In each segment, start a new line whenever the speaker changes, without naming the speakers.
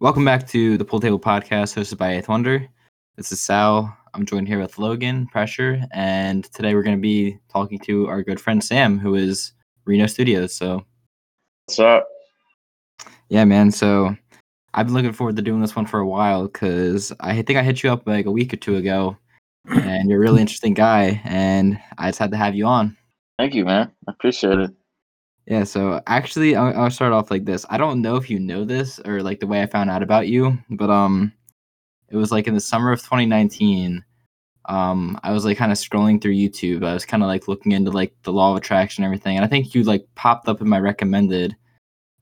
Welcome back to the Pool Table Podcast hosted by Eighth Wonder. This is Sal. I'm joined here with Logan, Pressure, and today we're going to be talking to our good friend Sam, who is Reeno Studios. So,
What's up?
yeah, man. So, I've been looking forward to doing this one for a while because I think I hit you up like a week or two ago, and you're a really interesting guy, and I just had to have you on.
Thank you, man. I appreciate it.
Yeah, so actually, I'll, I'll start off like this. I don't know if you know this or like the way I found out about you, but um, it was like in the summer of 2019. Um, I was like kind of scrolling through YouTube. I was kind of like looking into like the law of attraction and everything, and I think you like popped up in my recommended,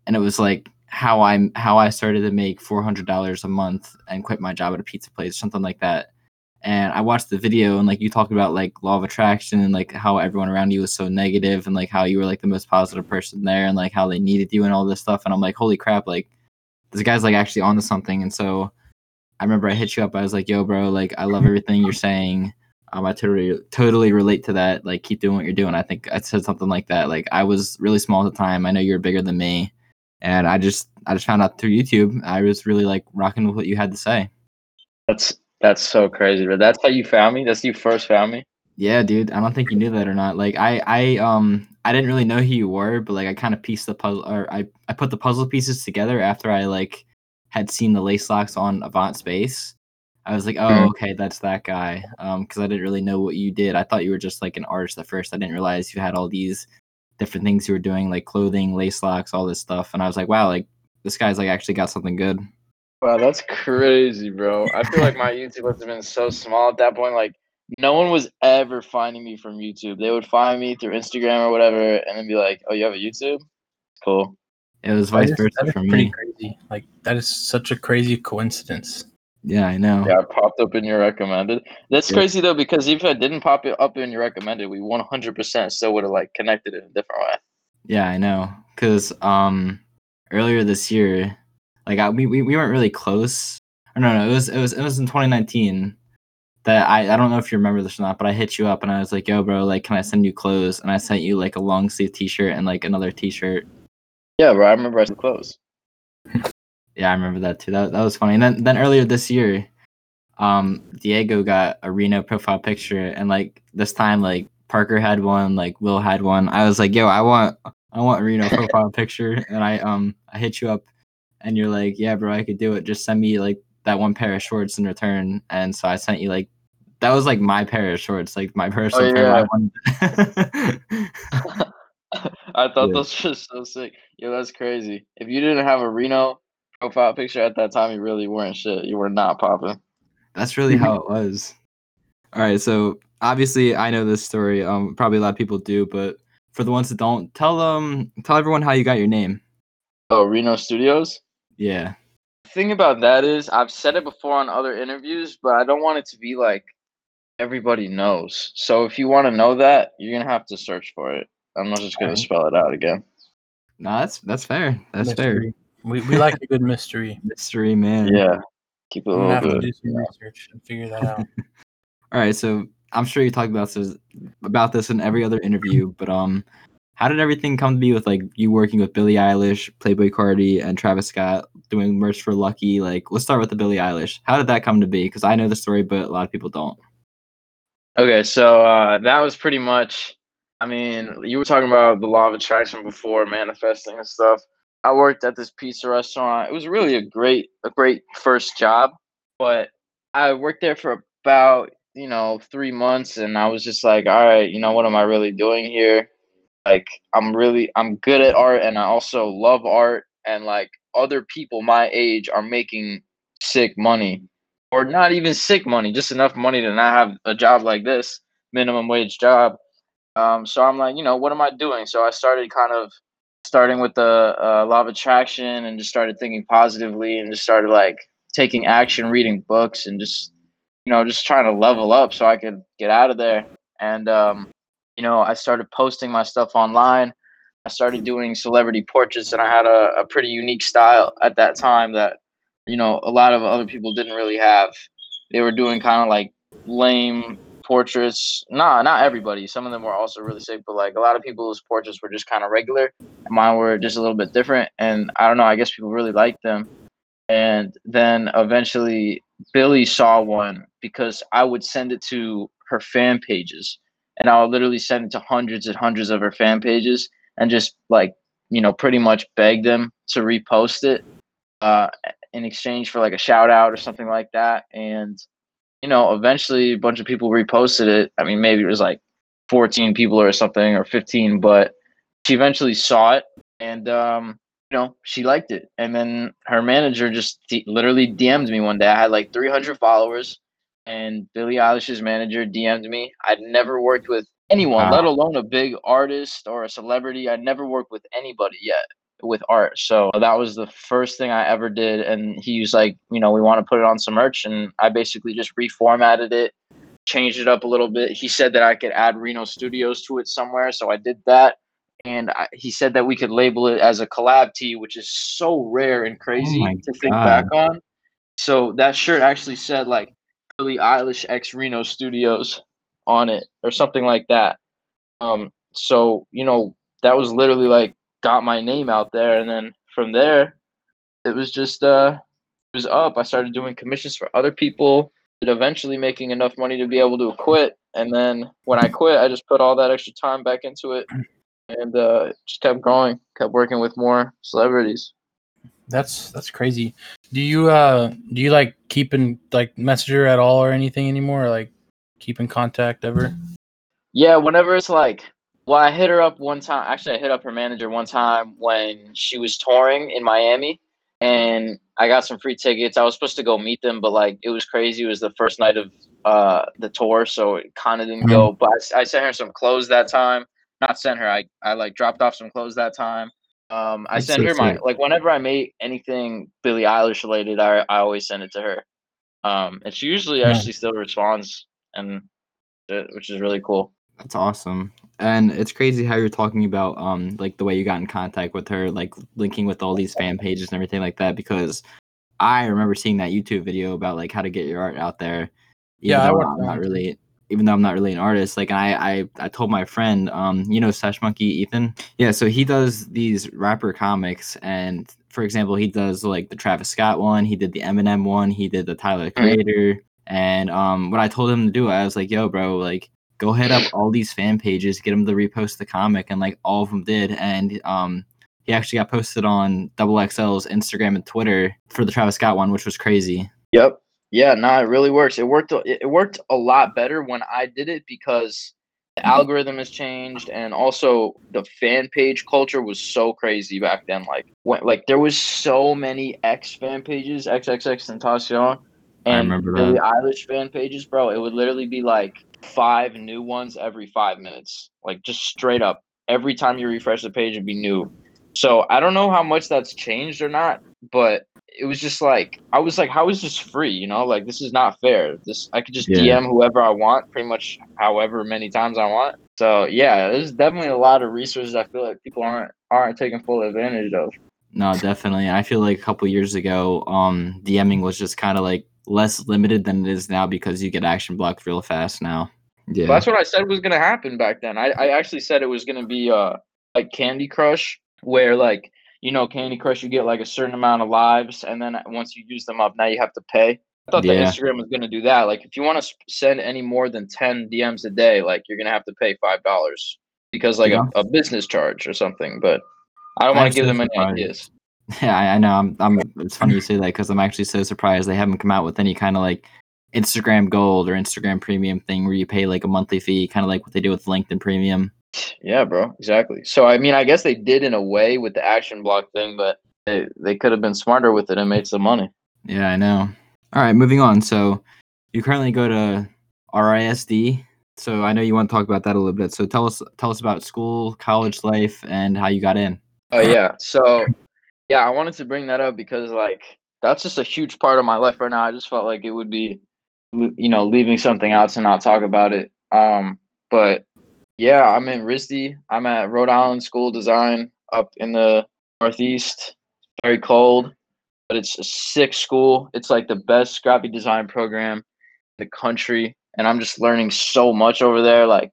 and it was like how I'm how I started to make four hundred dollars a month and quit my job at a pizza place, something like that. And I watched the video and like you talked about like law of attraction and like how everyone around you was so negative and like how you were like the most positive person there and like how they needed you and all this stuff. And I'm like, holy crap, like this guy's like actually onto something. And so I remember I hit you up. I was like, yo, bro, like I love everything you're saying. Um, I totally totally relate to that. Like keep doing what you're doing. I think I said something like that. Like I was really small at the time. I know you're bigger than me. And I just I just found out through YouTube. I was really like rocking with what you had to say.
That's that's so crazy, bro. That's how you found me. That's how you first found me.
Yeah, dude. I don't think you knew that or not. Like I I um I didn't really know who you were, but like I kind of pieced the puzzle or I I put the puzzle pieces together after I like had seen the lace locks on Avant Space. I was like, oh,
Mhm.
okay, that's that guy. Um, because I didn't really know what you did. I thought you were just like an artist at first. I didn't realize you had all these different things you were doing, like clothing, lace locks, all this stuff. And I was like, wow, like this guy's like actually got something good.
Wow, that's crazy, bro. I feel like my YouTube must have been so small at that point. Like no one was ever finding me from YouTube. They would find me through Instagram or whatever, and then be like, "Oh, you have a YouTube? Cool."
It was vice versa
that is
for
pretty
me.
crazy. Like that is such a crazy coincidence.
Yeah, I know.
Yeah, I popped up in your recommended. That's
Yeah.
crazy though, because even if I didn't pop it up in your recommended, we 100% still would have like connected in a different way.
Yeah, I know. Cause um earlier this year, like I, we, we we weren't really close. Or no, no, it was it was it was in 2019 that I I don't know if you remember this or not, but I hit you up and I was like, "Yo, bro, like, can I send you clothes?" And I sent you like a long sleeve T-shirt and like another T-shirt.
Yeah, bro. I remember I sent clothes.
Yeah, I remember that too. That that was funny. And then then earlier this year, um, Diego got a Reeno profile picture, and like this time, like Parker had one, like Will had one. I was like, "Yo, I want I want Reeno profile picture," and I um I hit you up, and you're like, "Yeah, bro, I could do it. Just send me like that one pair of shorts in return." And so I sent you like that was like my pair of shorts, like my personal pair. I wanted.
I thought
Yeah.
those were so sick. Yo, that's crazy. If you didn't have a Reeno profile picture at that time, you really weren't shit. You were not popping.
That's really how it was. All right, so obviously I know this story. Um, probably a lot of people do, but for the ones that don't, tell them, tell everyone how you got your name.
Oh, Reeno Studios?
Yeah,
The thing about that is, I've said it before on other interviews, but I don't want it to be like everybody knows. So if you want to know that, you're going to have to search for it. I'm not just going
Alright.
to spell it out again.
no, that's that's fair. That's fair.
We, we like a good mystery.
Mystery man.
Yeah. Keep it a
We'll have
little
to
bit.
do some research and figure that out.
All right, so I'm sure you talked about this about this in every other interview, but um, how did everything come to be with like you working with Billie Eilish, Playboi Carti, and Travis Scott doing merch for Lucki? Like, let's start with the Billie Eilish. How did that come to be? Because I know the story, but a lot of people don't.
Okay, so uh, that was pretty much. I mean, you were talking about the law of attraction before, manifesting and stuff. I worked at this pizza restaurant. It was really a great, a great first job, but I worked there for about you know three months, and I was just like, all right, you know, what am I really doing here? Like, I'm really, I'm good at art, and I also love art, and like other people my age are making sick money or not even sick money, just enough money to not have a job like this, minimum wage job. Um, so I'm like, you know, what am I doing? So I started kind of starting with the uh, law of attraction and just started thinking positively and just started like taking action, reading books, and just you know just trying to level up so I could get out of there. And um, you know, I started posting my stuff online. I started doing celebrity portraits, and I had a, a pretty unique style at that time that you know a lot of other people didn't really have. They were doing kind of like lame portraits. Nah, not everybody. Some of them were also really sick, but like a lot of people's portraits were just kind of regular. Mine were just a little bit different, and I don't know. I guess people really liked them. and then eventually Billie saw one because I would send it to her fan pages, and I'll literally send it to hundreds and hundreds of her fan pages, and just like you know pretty much beg them to repost it uh, in exchange for like a shout out or something like that, and you know eventually a bunch of people reposted it. I mean maybe it was like 14 people or something or 15, but she eventually saw it and um, you know she liked it. And then her manager just literally DM'd me one day. I had like 300 followers, and Billie Eilish's manager DM'd me. I'd never worked with anyone,
Wow.
let alone a big artist or a celebrity. I'd never worked with anybody yet with art. So that was the first thing I ever did. And he was like, you know, we want to put it on some merch. And I basically just reformatted it, changed it up a little bit. He said that I could add Reeno Studios to it somewhere. So I did that. And I, he said that we could label it as a collab tee, which is so rare and crazy oh
my
to think back on. So that shirt actually said like Billie Eilish X Reeno Studios on it or something like that. Um, so you know that was literally like got my name out there, and then from there, it was just uh, it was up. I started doing commissions for other people, and eventually making enough money to be able to quit. And then when I quit, I just put all that extra time back into it, and uh, just kept going, kept working with more celebrities.
That's that's crazy. Do you uh do you like keep in like messenger at all or anything anymore? Or, like keep in contact ever?
Yeah, whenever it's like, well, I hit her up one time. Actually, I hit up her manager one time when she was touring in Miami, and I got some free tickets. I was supposed to go meet them, but like it was crazy. It was the first night of uh the tour, so it kind of didn't go. But I sent her some clothes that time. Not sent her. I I like dropped off some clothes that time. Um, I
That's
sent
so
her my
sweet.
like whenever I make anything Billie Eilish related, I I always send it to her. Um, and she usually
Yeah.
actually still responds, and which is really cool.
That's awesome. And it's crazy how you're talking about um like the way you got in contact with her, like linking with all these fan pages and everything like that because I remember seeing that YouTube video about like how to get your art out there. Even
Yeah, I
though
watched
I'm not really even though I'm not really an artist, like I I, I told my friend, um, you know Sesh Monkey Ethan? Yeah, so he does these rapper comics and for example, he does like the Travis Scott one, he did the Eminem one, he did the Tyler the. Creator. And um what I told him to do, I was like, yo, bro, like go hit up all these fan pages, get them to repost the comic, and like all of them did. And um, he actually got posted on Double XL's Instagram and Twitter for the Travis Scott one, which was crazy.
Yep. Yeah, no, it really works. It worked. a- It worked a lot better when I did it because the mm-hmm. algorithm has changed, and also the fan page culture was so crazy back then. Like, when, like there was so many X fan pages, XXX Tentacion, and Billie
that.
Eilish fan pages, bro. It would literally be like five new ones every five minutes, like just straight up. Every time you refresh the page, it'd be new. So I don't know how much that's changed or not, but it was just like I was like, how is this free? You know, like this is not fair. This I could just
Yeah.
DM whoever I want, pretty much however many times I want. So yeah, there's definitely a lot of resources I feel like people aren't aren't taking full advantage of.
No, definitely. I feel like a couple years ago, um, DMing was just kind of like less limited than it is now because you get action blocked real fast now. Yeah.
But that's what I said was gonna happen back then. I, I actually said it was gonna be uh like Candy Crush, where like you know Candy Crush, you get like a certain amount of lives, and then once you use them up, now you have to pay. I thought
Yeah.
the Instagram was gonna do that. Like if you want to send any more than ten DMs a day, like you're gonna have to pay five dollars because like
Yeah.
a, a business charge or something. But I don't want to give
so
them any
surprised.
ideas.
Yeah, I, I know. I'm, I'm. It's funny you say that because I'm actually so surprised they haven't come out with any kind of like Instagram Gold or Instagram Premium thing where you pay like a monthly fee, kind of like what they do with LinkedIn Premium.
Yeah, bro, exactly. So I mean, I guess they did in a way with the action block thing, but they they could have been smarter with it and made some money.
Yeah, I know. All right, moving on. So you currently go to RISD. So I know you want to talk about that a little bit. So tell us tell us about school, college life, and how you got in.
Oh yeah. So yeah, I wanted to bring that up because like that's just a huge part of my life right now. I just felt like it would be you know, leaving something out to not talk about it. Um but yeah, I'm in RISD. I'm at Rhode Island School of Design up in the Northeast. Very cold, but it's a sick school. It's like the best graphic design program in the country. And I'm just learning so much over there. Like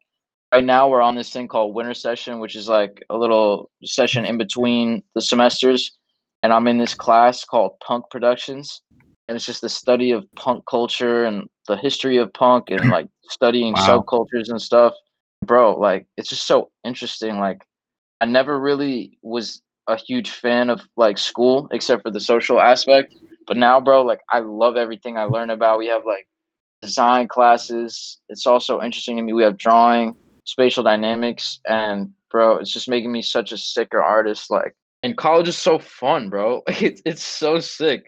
right now we're on this thing called winter session, which is like a little session in between the semesters. and I'm in this class called Punk Productions, and it's just the study of punk culture and the history of punk and like studying
Wow.
subcultures and stuff. Bro, like it's just so interesting. Like I never really was a huge fan of like school except for the social aspect. But now, bro, like I love everything I learn about. We have like design classes. It's also interesting to me. We have drawing, spatial dynamics, and bro, it's just making me such a sicker artist. Like, and college is so fun, bro. Like, it's it's so sick.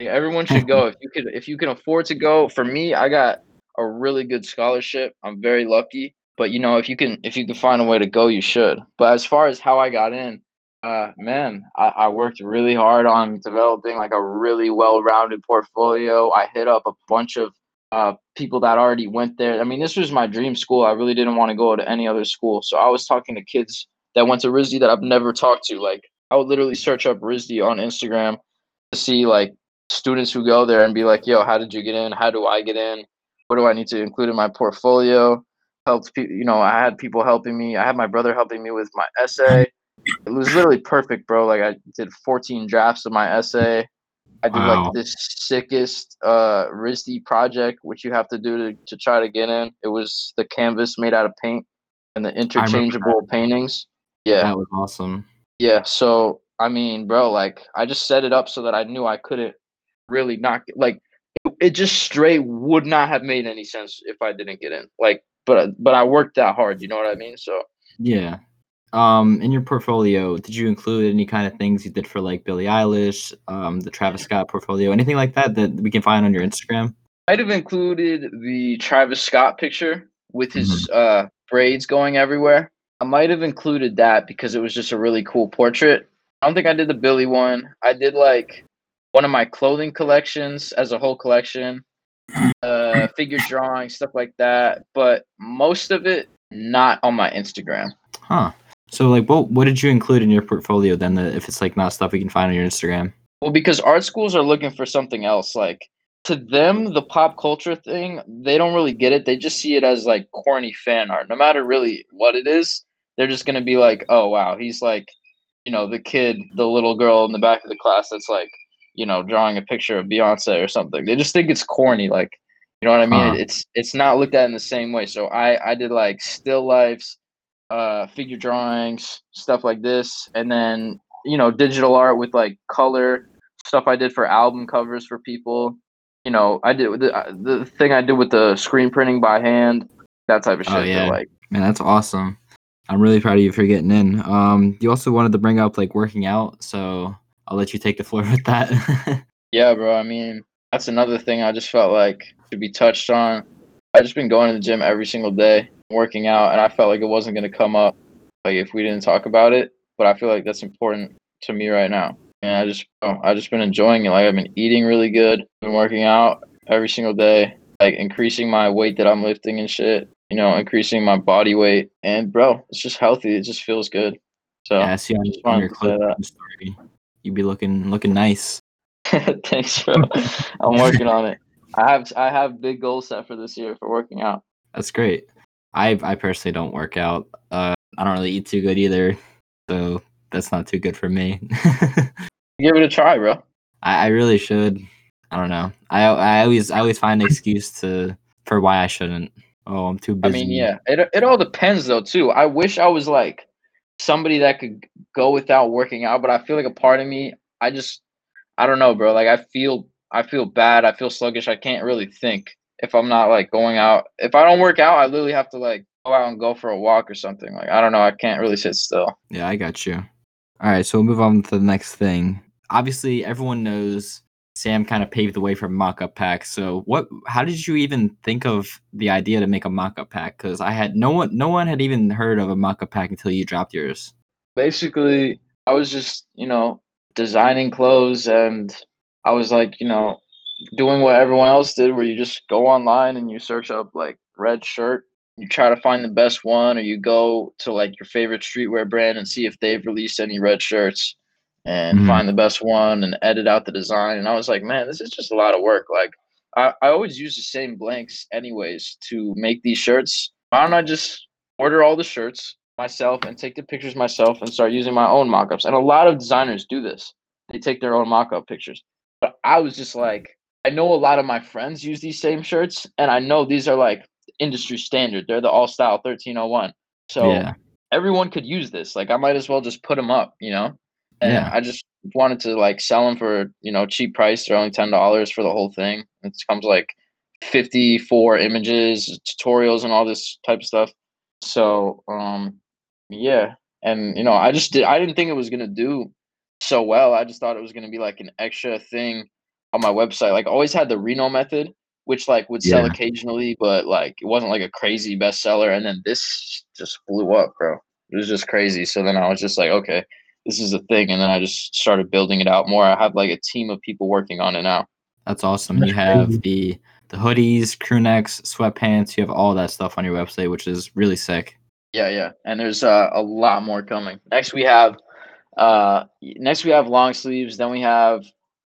Yeah, everyone should go if you could if you can afford to go. For me, I got a really good scholarship. I'm very lucky. But you know, if you can if you can find a way to go, you should. But as far as how I got in, uh, man, I, I worked really hard on developing like a really well-rounded portfolio. I hit up a bunch of uh, people that already went there. I mean, this was my dream school. I really didn't want to go to any other school, so I was talking to kids that went to RISD that I've never talked to. Like, I would literally search up RISD on Instagram to see like students who go there and be like, "Yo, how did you get in? How do I get in? What do I need to include in my portfolio?" Helped people, you know, I had people helping me. I had my brother helping me with my essay it was literally perfect, bro. Like I did 14 drafts of my essay. I did
Wow.
like this sickest uh RISD project, which you have to do to, to try to get in. It was the canvas made out of paint and the interchangeable paintings. Yeah.
That was awesome.
Yeah. So I mean, bro, like I just set it up so that I knew I couldn't really not get like it, it just straight would not have made any sense if I didn't get in. Like, but but I worked that hard, you know what I mean? So
Yeah. Um, in your portfolio, did you include any kind of things you did for like Billie Eilish, um, the Travis Scott portfolio, anything like that that we can find on your Instagram?
I'd have included the Travis Scott picture with his uh, braids going everywhere. I might have included that because it was just a really cool portrait. I don't think I did the Billie one. I did like one of my clothing collections as a whole collection, uh, figure drawing, stuff like that. But most of it not on my Instagram.
Huh. So like what what did you include in your portfolio then that if it's like not stuff we can find on your Instagram?
Well, because art schools are looking for something else. Like to them, the pop culture thing, they don't really get it. They just see it as like corny fan art. No matter really what it is, they're just gonna be like, "Oh wow, he's like, you know, the kid, the little girl in the back of the class that's like, you know, drawing a picture of Beyonce or something." They just think it's corny. Like, you know what I mean?
Huh.
It's it's not looked at in the same way. So I I did like still lifes, uh, figure drawings, stuff like this, and then you know, digital art with like color stuff I did for album covers for people. You know, I did the, uh, the thing I did with the screen printing by hand, that type of shit.
Oh, yeah.
Like,
Man, that's awesome. I'm really proud of you for getting in. Um, you also wanted to bring up like working out, so I'll let you take the floor with that.
yeah, bro. I mean, that's another thing I just felt like should be touched on. I just been going to the gym every single day, working out, and I felt like it wasn't gonna come up like if we didn't talk about it. But I feel like that's important to me right now. And I just, oh, I just been enjoying it. Like I've been eating really good, been working out every single day, like increasing my weight that I'm lifting and shit. You know, increasing my body weight, and bro, it's just healthy. It just feels good. So
yeah, I see on, on your
to
clothes story. You be looking looking nice.
Thanks, bro. I'm working on it. I have I have big goals set for this year for working out.
That's great. I I personally don't work out. Uh, I don't really eat too good either, so that's not too good for me.
Give it a try, bro.
I, I really should. I don't know. I I always I always find an excuse to for why I shouldn't. Oh, I'm too busy.
I mean, yeah, it it all depends though too. I wish I was like somebody that could go without working out, but I feel like a part of me, I just I don't know, bro. Like I feel I feel bad. I feel sluggish. I can't really think if I'm not like going out. If I don't work out, I literally have to like go out and go for a walk or something. Like I don't know. I can't really sit still.
Yeah, I got you. All right, so we'll move on to the next thing. Obviously, everyone knows Sam kind of paved the way for mock-up packs. So, what? How did you even think of the idea to make a mock-up pack? Because I had no one, no one had even heard of a mock-up pack until you dropped yours.
basically I was just, you know, designing clothes and I was like, you know, doing what everyone else did where you just go online and you search up like red shirt, you try to find the best one or you go to like your favorite streetwear brand and see if they've released any red shirts and
Mhm.
find the best one and edit out the design and I was like, man, this is just a lot of work. Like I, I always use the same blanks anyways to make these shirts. Why don't I just order all the shirts myself and take the pictures myself and start using my own mock-ups. And a lot of designers do this. they take their own mock-up pictures. But I was just like, I know a lot of my friends use these same shirts, and I know these are like industry standard. They're the Alstyle 1301. So
yeah.
everyone could use this. Like I might as well just put them up, you know? And
Yeah.
I just wanted to like sell them for, you know, cheap price. They're only $10 for the whole thing. It comes like 54 images, tutorials and all this type of stuff. So, um yeah. And you know, I just did I didn't think it was going to do so well. I just thought it was going to be like an extra thing on my website. Like always had the Reeno method, which like would sell
Yeah.
occasionally, but like it wasn't like a crazy bestseller. And then this just blew up, bro. It was just crazy. So then I was just like, okay, this is a thing. And then I just started building it out more. I have like a team of people working on it now.
That's awesome. You have the the hoodies, crew necks, sweatpants. You have all that stuff on your website, which is really sick.
Yeah, yeah. And there's uh, a lot more coming. Next we have uh next we have long sleeves, then we have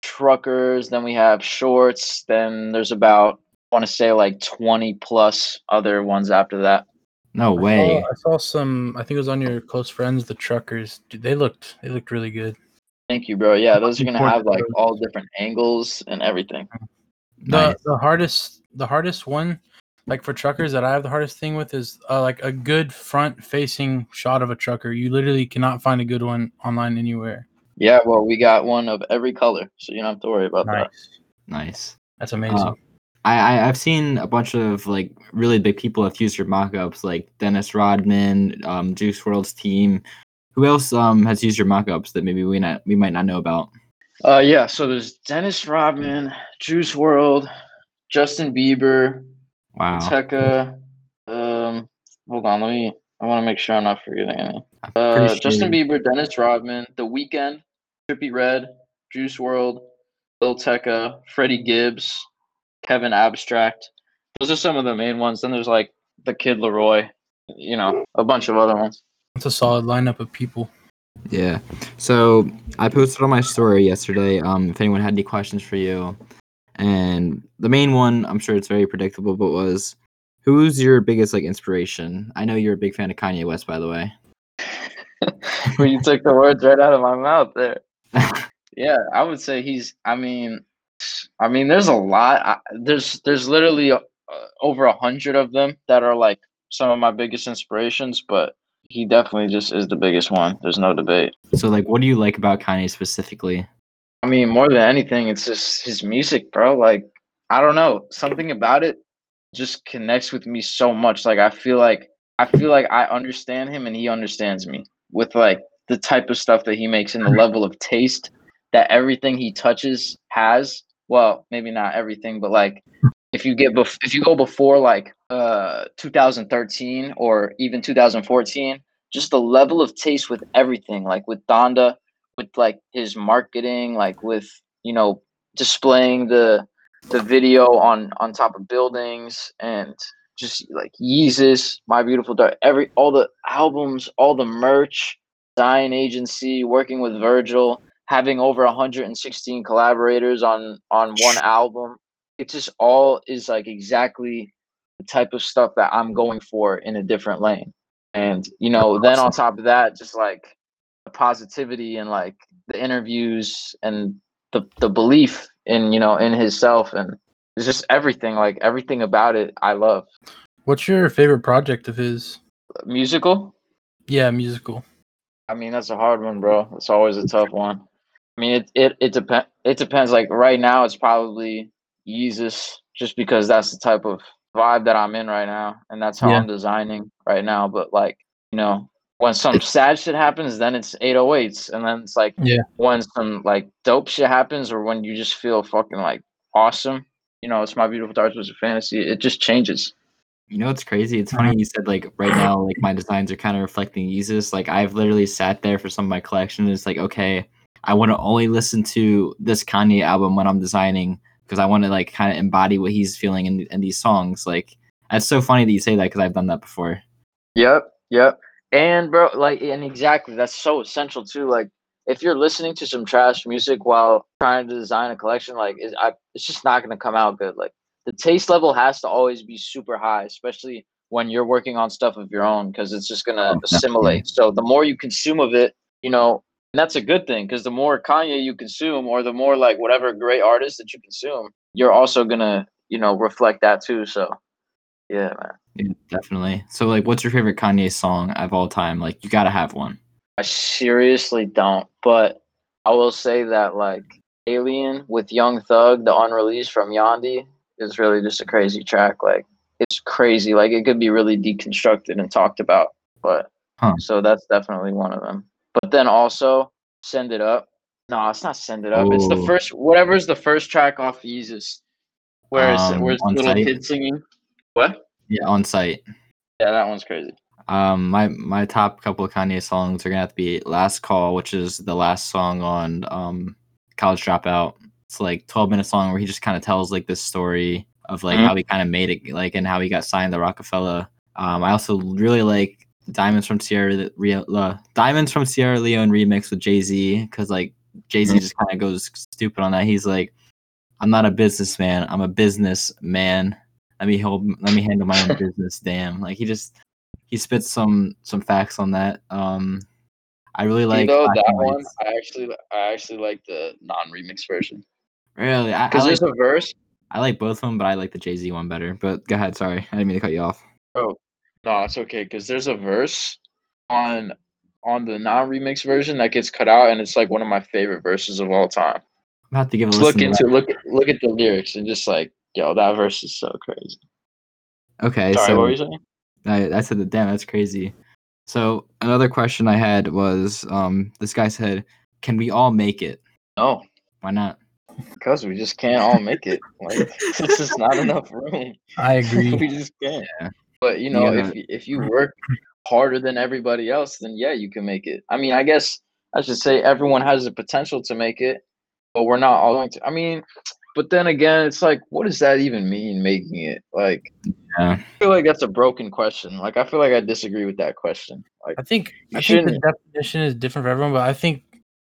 truckers, then we have shorts, then there's about I want to say like 20 plus other ones after that.
No
I
way.
saw, I saw some. I think it was on your close friends, the truckers. Dude, they looked. They looked really good.
Thank you, bro. Yeah, those are gonna have like all different angles and everything.
The
Nice.
the hardest the hardest one, like for truckers that I have the hardest thing with is uh, like a good front facing shot of a trucker. You literally cannot find a good one online anywhere.
Yeah, well, we got one of every color, so you don't have to worry about that.
Nice.
Nice.
That's amazing.
Uh, I, I I've seen a bunch of like really big people have used your mock-ups, like Dennis Rodman, um, Juice WRLD's team. Who else um has used your mock-ups that maybe we not we might not know about?
Uh, yeah. So there's Dennis Rodman, Juice World, Justin Bieber,
Wow.
Tecca. Um, hold on. Let me. I want to make sure I'm not forgetting any. Uh, Justin Bieber, Dennis Rodman, The Weeknd, Trippie Redd, Juice WRLD, Lil Tecca, Freddie Gibbs, Kevin Abstract. Those are some of the main ones. Then there's like the Kid LAROI. You know, a bunch of other ones.
It's a solid lineup of people.
Yeah. So I posted on my story yesterday. Um, if anyone had any questions for you, and the main one, I'm sure it's very predictable, but was who's your biggest like inspiration? I know you're a big fan of Kanye West, by the way.
well, you took the words right out of my mouth there. Yeah, I would say he's. I mean, I mean, there's a lot. I, there's there's literally uh, over a hundred of them that are like some of my biggest inspirations. But he definitely just is the biggest one. There's no debate.
So like, what do you like about Kanye specifically?
I mean, more than anything, it's just his music, bro. Like, I don't know, something about it just connects with me so much. Like, I feel like I feel like I understand him and he understands me with like the type of stuff that he makes and the level of taste that everything he touches has. Well, maybe not everything, but like if you get bef- if you go before like uh 2013 or even 2014, just the level of taste with everything, like with Donda, with like his marketing, like with you know displaying the the video on on top of buildings and just like Yeezus, My Beautiful Dark, every all the albums, all the merch, Zion Agency, working with Virgil, having over 116 collaborators on on one album. It just all is like exactly the type of stuff that I'm going for in a different lane. And you know, then on top of that, just like positivity and like the interviews and the the belief in you know in himself and it's just everything like everything about it I love.
What's your favorite project of his?
Musical?
Yeah, musical.
I mean that's a hard one, bro. It's always a tough one. I mean it it it depends it depends like right now it's probably Yeezus just because that's the type of vibe that I'm in right now and that's how
Yeah.
I'm designing right now but like you know when some sad shit happens then it's 808s and then it's like
Yeah.
when some like dope shit happens or when you just feel fucking like awesome you know it's my beautiful dark twisted fantasy it just changes
You know what's crazy? It's uh-huh. funny you said like right now, like my designs are kind of reflecting Yeezus. Like I've literally sat there for some of my collection. And it's like, okay, I want to only listen to this Kanye album when I'm designing because I want to like kind of embody what he's feeling in in these songs. Like that's so funny that you say that because I've done that before.
Yep, yep. And bro, like, and exactly, that's so essential too. Like, if you're listening to some trash music while trying to design a collection, like, it, I, it's just not gonna come out good. Like, the taste level has to always be super high, especially when you're working on stuff of your own, because it's just gonna
Oh,
assimilate. So the more you consume of it, you know, And that's a good thing because the more Kanye you consume, or the more like whatever great artist that you consume, you're also gonna you know reflect that too. So yeah, man.
Yeah, definitely. So, like, what's your favorite Kanye song of all time? Like, you gotta have one.
I seriously don't, but I will say that like Alien with Young Thug, the unreleased from Yandhi, is really just a crazy track. Like it's crazy. Like it could be really deconstructed and talked about. But
Huh.
so that's definitely one of them. But then also Send It Up. No, it's not Send It Up. It's the first whatever's the first track off Yeezus. Where it's
Um,
where it's
On
little kid singing. What?
Yeah, on site.
Yeah, that one's crazy.
Um, my my top couple of Kanye songs are gonna have to be "Last Call," which is the last song on um College Dropout. It's like twelve minutes long, where he just kind of tells like this story of like
Mhm.
how he kind of made it, like and how he got signed to Roc-A-Fella. Um, I also really like "Diamonds from Sierra Rio, uh, Diamonds from Sierra Leone" remix with Jay Z because like Jay Z
Mhm.
just kind of goes stupid on that. He's like, "I'm not a businessman. I'm a businessman. Let me hold. Let me handle my own business. Damn." Like he just he spits some some facts on that. Um, I really like
Though
Black
that
and
one, I actually I actually like the non-remix version
Really, I, I
because
like
there's a verse.
I like both of them, but I like the Jay Z one better. But go ahead. Sorry, I didn't mean to cut you off.
Oh no, it's okay because there's a verse on on the non-remix version that gets cut out, and it's like one of my favorite verses of all time.
I'm about to give a
look
to
into look look at the lyrics and just like, yo, that verse is so crazy.
Okay,
Sorry,
so
what were you saying?
I, I said that. Damn, that's crazy. So another question I had was, um, this guy said, "Can we all make it?
No,
Why not?"
because we just can't all make it. Like, it's just not enough room.
I agree.
we just can't.
Yeah.
But you
You
know,
gotta-
if if you work harder than everybody else, then yeah, you can make it. I mean, I guess I should say everyone has the potential to make it, but we're not all going to. I mean, but then again, it's like, what does that even mean, making it? Like,
Yeah.
I feel like that's a broken question. Like, I feel like I disagree with that question. Like,
I think
You
I think the definition is different for everyone, but I think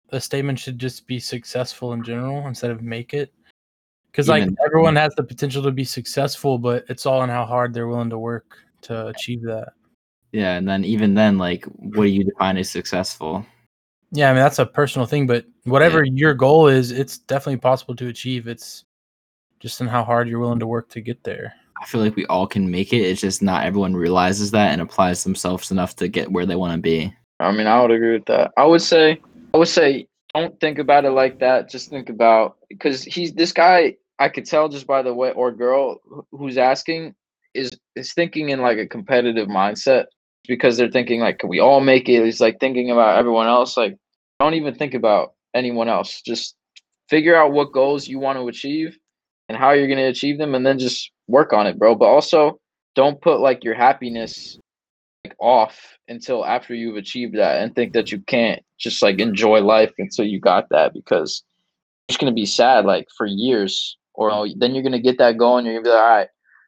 the statement should just be successful in general instead of make it. Because like
Even-
everyone has the potential to be successful, but it's all in how hard they're willing to work to achieve that.
Yeah, and then even then, like, what do you define as successful?
Yeah, I mean that's a personal thing, but whatever your goal is, it's definitely possible to achieve. It's just in how hard you're willing to work to get there.
I feel like we all can make it. It's just not everyone realizes that and applies themselves enough to get where they want to be.
I mean, I would agree with that. I would say, I would say, don't think about it like that. Just think about because he's this guy. I could tell just by the way, or girl who's asking is is thinking in like a competitive mindset because they're thinking like, can we all make it? He's like thinking about everyone else. Like, don't even think about anyone else. Just figure out what goals you want to achieve and how you're going to achieve them, and then just work on it, bro. But also, don't put like your happiness like off until after you've achieved that and think that you can't just like enjoy life until you got that because it's gonna be sad like for years or you know, then you're gonna get that going you're gonna be like all right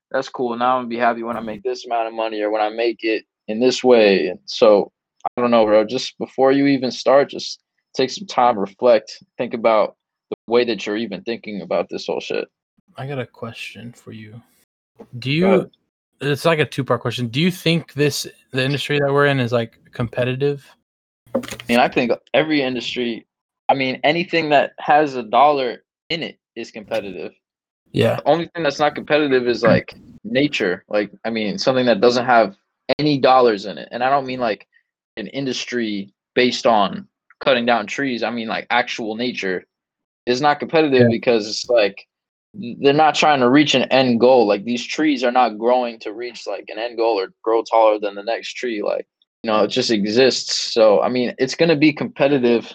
that's cool now i'm gonna be happy when i make this amount of money or when i make it in this way and so i don't know bro just before you even start just take some time reflect think about the way that you're even thinking about this whole shit
I got a question for you. Do you? It's like a two part question. Do you think this the industry that we're in is like competitive?
I mean, I think every industry, I mean, anything that has a dollar in it is competitive.
Yeah.
The only thing that's not competitive is like nature. Like, I mean, something that doesn't have any dollars in it. And I don't mean like an industry based on cutting down trees. I mean like actual nature is not competitive
Yeah.
because it's like they're not trying to reach an end goal. Like these trees are not growing to reach like an end goal or grow taller than the next tree. Like, you know, it just exists. So I mean, it's gonna be competitive,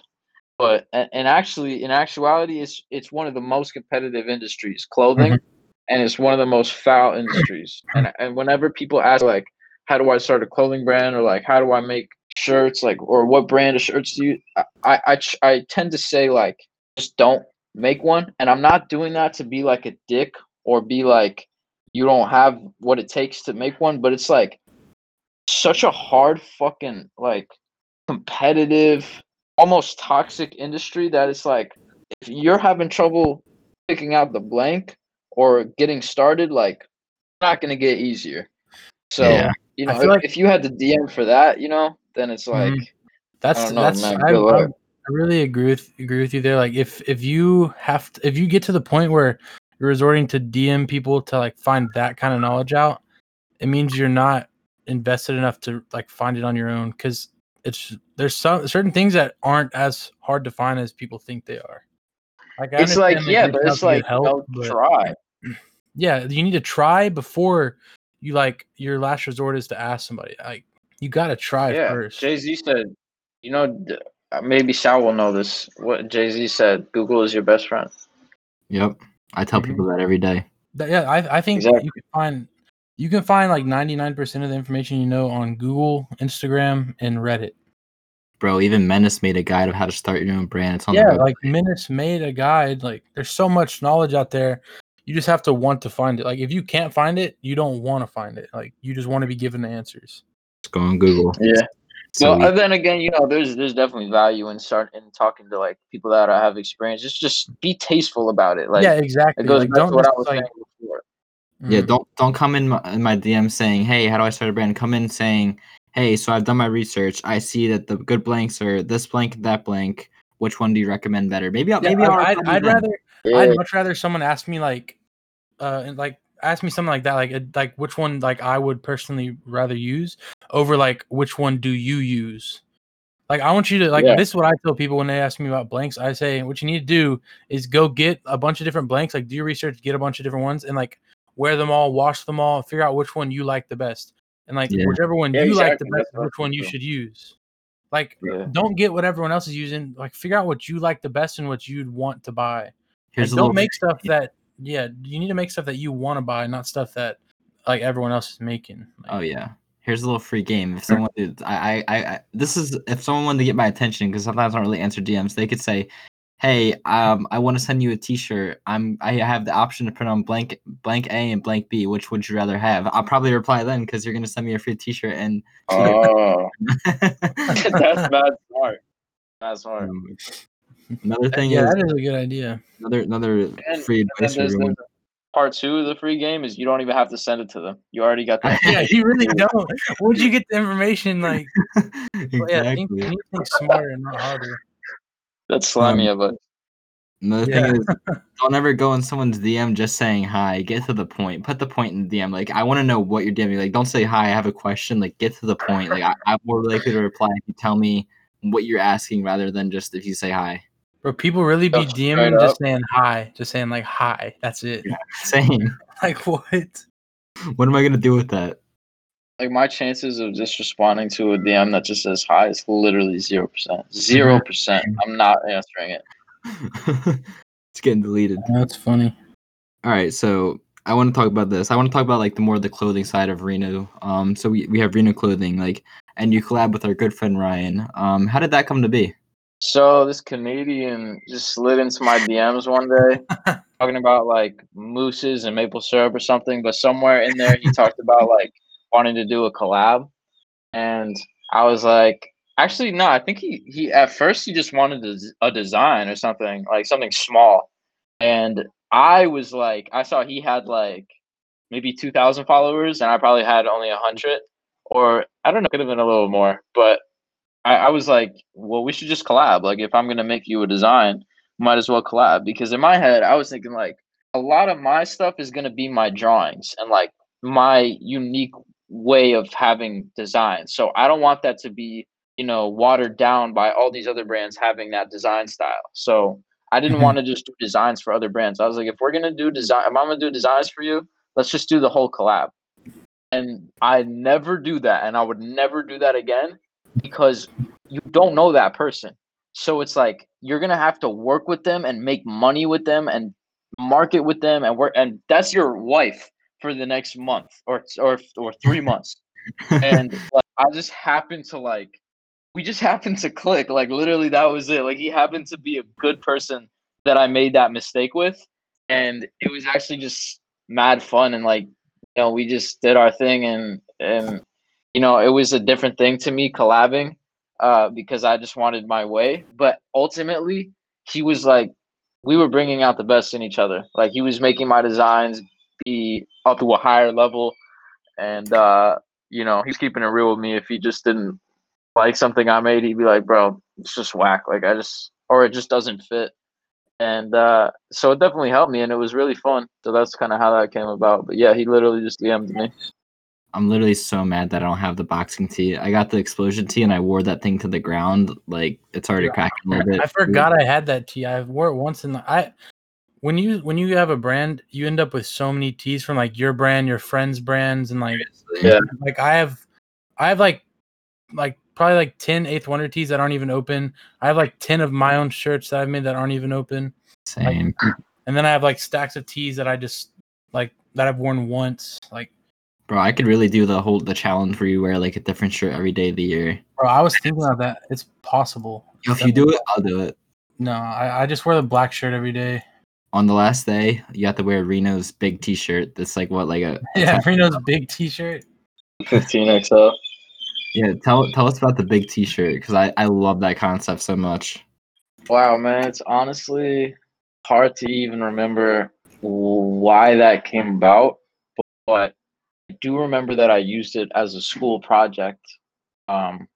but and actually, in actuality, it's it's one of the most competitive industries, clothing, mm-hmm. and it's one of the most foul industries. And and whenever people ask like, how do I start a clothing brand, or like, how do I make shirts, like, or what brand of shirts do you? I I I, tend to say like, just don't make one. And I'm not doing that to be like a dick or be like you don't have what it takes to make one, but it's like such a hard fucking like competitive, almost toxic industry that it's like if you're having trouble picking out the blank or getting started, like not gonna get easier. So
Yeah.
you know, if,
like-
if you had the DM for that, you know, then it's like
Mhm. That's
don't know,
that's
man.
I'm,
Good luck.
I'm, I really agree with agree with you there. Like if if you have to, if you get to the point where you're resorting to DM people to like find that kind of knowledge out, it means you're not invested enough to like find it on your own because it's there's some certain things that aren't as hard to find as people think they are.
Like it's like yeah, but it's like help, but, try.
Yeah, you need to try before you like your last resort is to ask somebody. Like you got to try yeah. first.
Jay Z said, you know, uh, maybe Sal will know this. What Jay Z said: Google is your best friend.
Yep, I tell mm-hmm. people that every day.
Yeah, I, I think exactly. you can find you can find like ninety nine percent of the information you know on Google, Instagram, and Reddit.
Bro, even Menace made a guide of how to start your own brand.
It's on yeah, like Menace made a guide. Like, there's so much knowledge out there. You just have to want to find it. Like, if you can't find it, you don't want to find it. Like, you just want to be given the answers.
Just go on Google.
Yeah. So well, then again, you know, there's there's definitely value in start in talking to like people that I have experience. Just just be tasteful about it. Like
yeah, exactly.
It goes
like,
back to what I was like, saying before.
Yeah, mm-hmm. don't don't come in my, in my DM saying, "Hey, how do I start a brand?" Come in saying, "Hey, so I've done my research. I see that the good blanks are this blank, that blank. Which one do you recommend better?" Maybe I'll, yeah, maybe I'll
I'd, I'd rather yeah. I'd much rather someone ask me like, uh, like ask me something like that, like like which one like I would personally rather use over like which one do you use. Like I want you to like yeah. this is what I tell people when they ask me about blanks. I say what you need to do is go get a bunch of different blanks, like do your research, get a bunch of different ones, and like wear them all, wash them all, figure out which one you like the best, and like yeah. whichever one yeah, you exactly. like the best, which one you should use. Like, don't get what everyone else is using. Like, figure out what you like the best and what you'd want to buy. Here's don't make stuff that yeah, you need to make stuff that you want to buy, not stuff that like everyone else is making. Like,
oh yeah. Here's a little free game. If someone, I, I, I, this is if someone wanted to get my attention because sometimes I don't really answer DMs. They could say, "Hey, um, I want to send you a T-shirt. I'm, I have the option to print on blank, blank A and blank B. Which would you rather have?" I'll probably reply then because you're gonna send me a free T-shirt and.
Oh, that's not smart. That's smart.
Another thing
yeah, is, that is a good idea.
Another another and, free advice for everyone.
Part two of the free game is you don't even have to send it to them. You already got that.
yeah, you really don't. Where'd you get the information? Like, exactly. well, yeah, think, think smarter, not harder.
That's slimy um, of us.
Another yeah. thing is, don't ever go in someone's DM just saying hi. Get to the point. Put the point in the DM. Like, I want to know what you're DMing. Like, don't say hi. I have a question. Like, get to the point. Like, I, I'm more likely to reply if you tell me what you're asking rather than just if you say hi.
Bro, people really be DMing just saying hi, just saying like hi. That's it.
Yeah, same.
like what?
What am I gonna do with that?
Like my chances of just responding to a DM that just says hi is literally zero percent. Zero percent. I'm not answering it.
it's getting deleted.
That's funny.
All right, so I want to talk about this. I want to talk about like the more the clothing side of Reeno. Um, so we, we have Reeno clothing, like, and you collab with our good friend Ryan. Um, how did that come to be?
So this Canadian just slid into my DMs one day, talking about like mooses and maple syrup or something. But somewhere in there, he talked about like wanting to do a collab, and I was like, actually, no. I think he he at first he just wanted a, a design or something like something small, and I was like, I saw he had like maybe two thousand followers, and I probably had only a hundred, or I don't know, could have been a little more, but I, I was like, well, we should just collab. Like, if I'm gonna make you a design, might as well collab. Because in my head, I was thinking like a lot of my stuff is gonna be my drawings and like my unique way of having designs. So I don't want that to be, you know, watered down by all these other brands having that design style. So I didn't mm-hmm. want to just do designs for other brands. I was like, if we're gonna do design, if I'm gonna do designs for you, let's just do the whole collab. And I never do that, and I would never do that again because you don't know that person. So it's like you're gonna have to work with them and make money with them and market with them and work and that's your wife for the next month or or or three months. and like, I just happened to like we just happened to click. Like literally that was it. Like he happened to be a good person that I made that mistake with. And it was actually just mad fun and like you know, we just did our thing and and you know, it was a different thing to me collabing uh, because I just wanted my way. But ultimately, he was like, we were bringing out the best in each other. Like he was making my designs be up to a higher level, and uh, you know, he's keeping it real with me. If he just didn't like something I made, he'd be like, "Bro, it's just whack." Like I just or it just doesn't fit. And uh, so it definitely helped me, and it was really fun. So that's kind of how that came about. But yeah, he literally just DM'd me.
I'm literally so mad that I don't have the boxing tee. I got the explosion tee and I wore that thing to the ground. Like it's already
Yeah,
cracking a little bit.
I forgot I had that tee. I wore it once in the I when you when you have a brand, you end up with so many tees from like your brand, your friends' brands, and like
Yeah.
like I have I have like like probably like 10 eighth wonder tees that aren't even open. I have like 10 of my own shirts that I've made that aren't even open.
Same.
And then I have like stacks of tees that I just like that I've worn once. Like
Bro, I could really do the whole the challenge where you wear like a different shirt every day of the year.
bro, I was thinking about that. It's possible.
If you do it, I'll do it.
No, I, I just wear the black shirt every day.
On the last day, you have to wear Reeno's big T-shirt. That's like what, like a
Yeah, Reeno's big t-shirt.
15 XL.
yeah. Tell tell us about the big T-shirt because I I love that concept so much.
Wow, man, it's honestly hard to even remember why that came about, but I do remember that I used it as a school project. Um,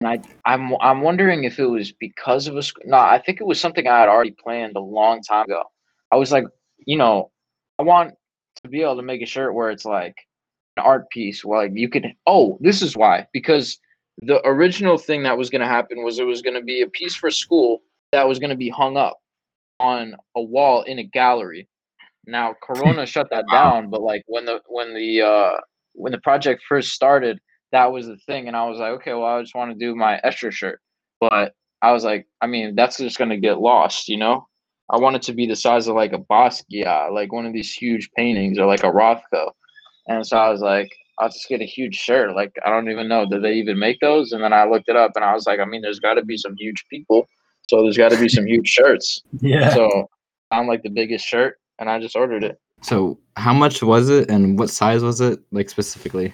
and I, I'm, I'm wondering if it was because of a no. I think it was something I had already planned a long time ago. I was like, you know, I want to be able to make a shirt where it's like an art piece, where like you could. Oh, this is why because the original thing that was going to happen was it was going to be a piece for school that was going to be hung up on a wall in a gallery. Now Corona shut that down, but like when the when the uh when the project first started, that was the thing, and I was like, okay, well, I just want to do my extra shirt, but I was like, I mean, that's just going to get lost, you know. I want it to be the size of like a Basquiat, like one of these huge paintings, or like a Rothko, and so I was like, I'll just get a huge shirt. Like I don't even know, did they even make those? And then I looked it up, and I was like, I mean, there's got to be some huge people, so there's got to be some huge shirts.
Yeah.
So I'm like the biggest shirt, and I just ordered it.
So how much was it and what size was it like specifically?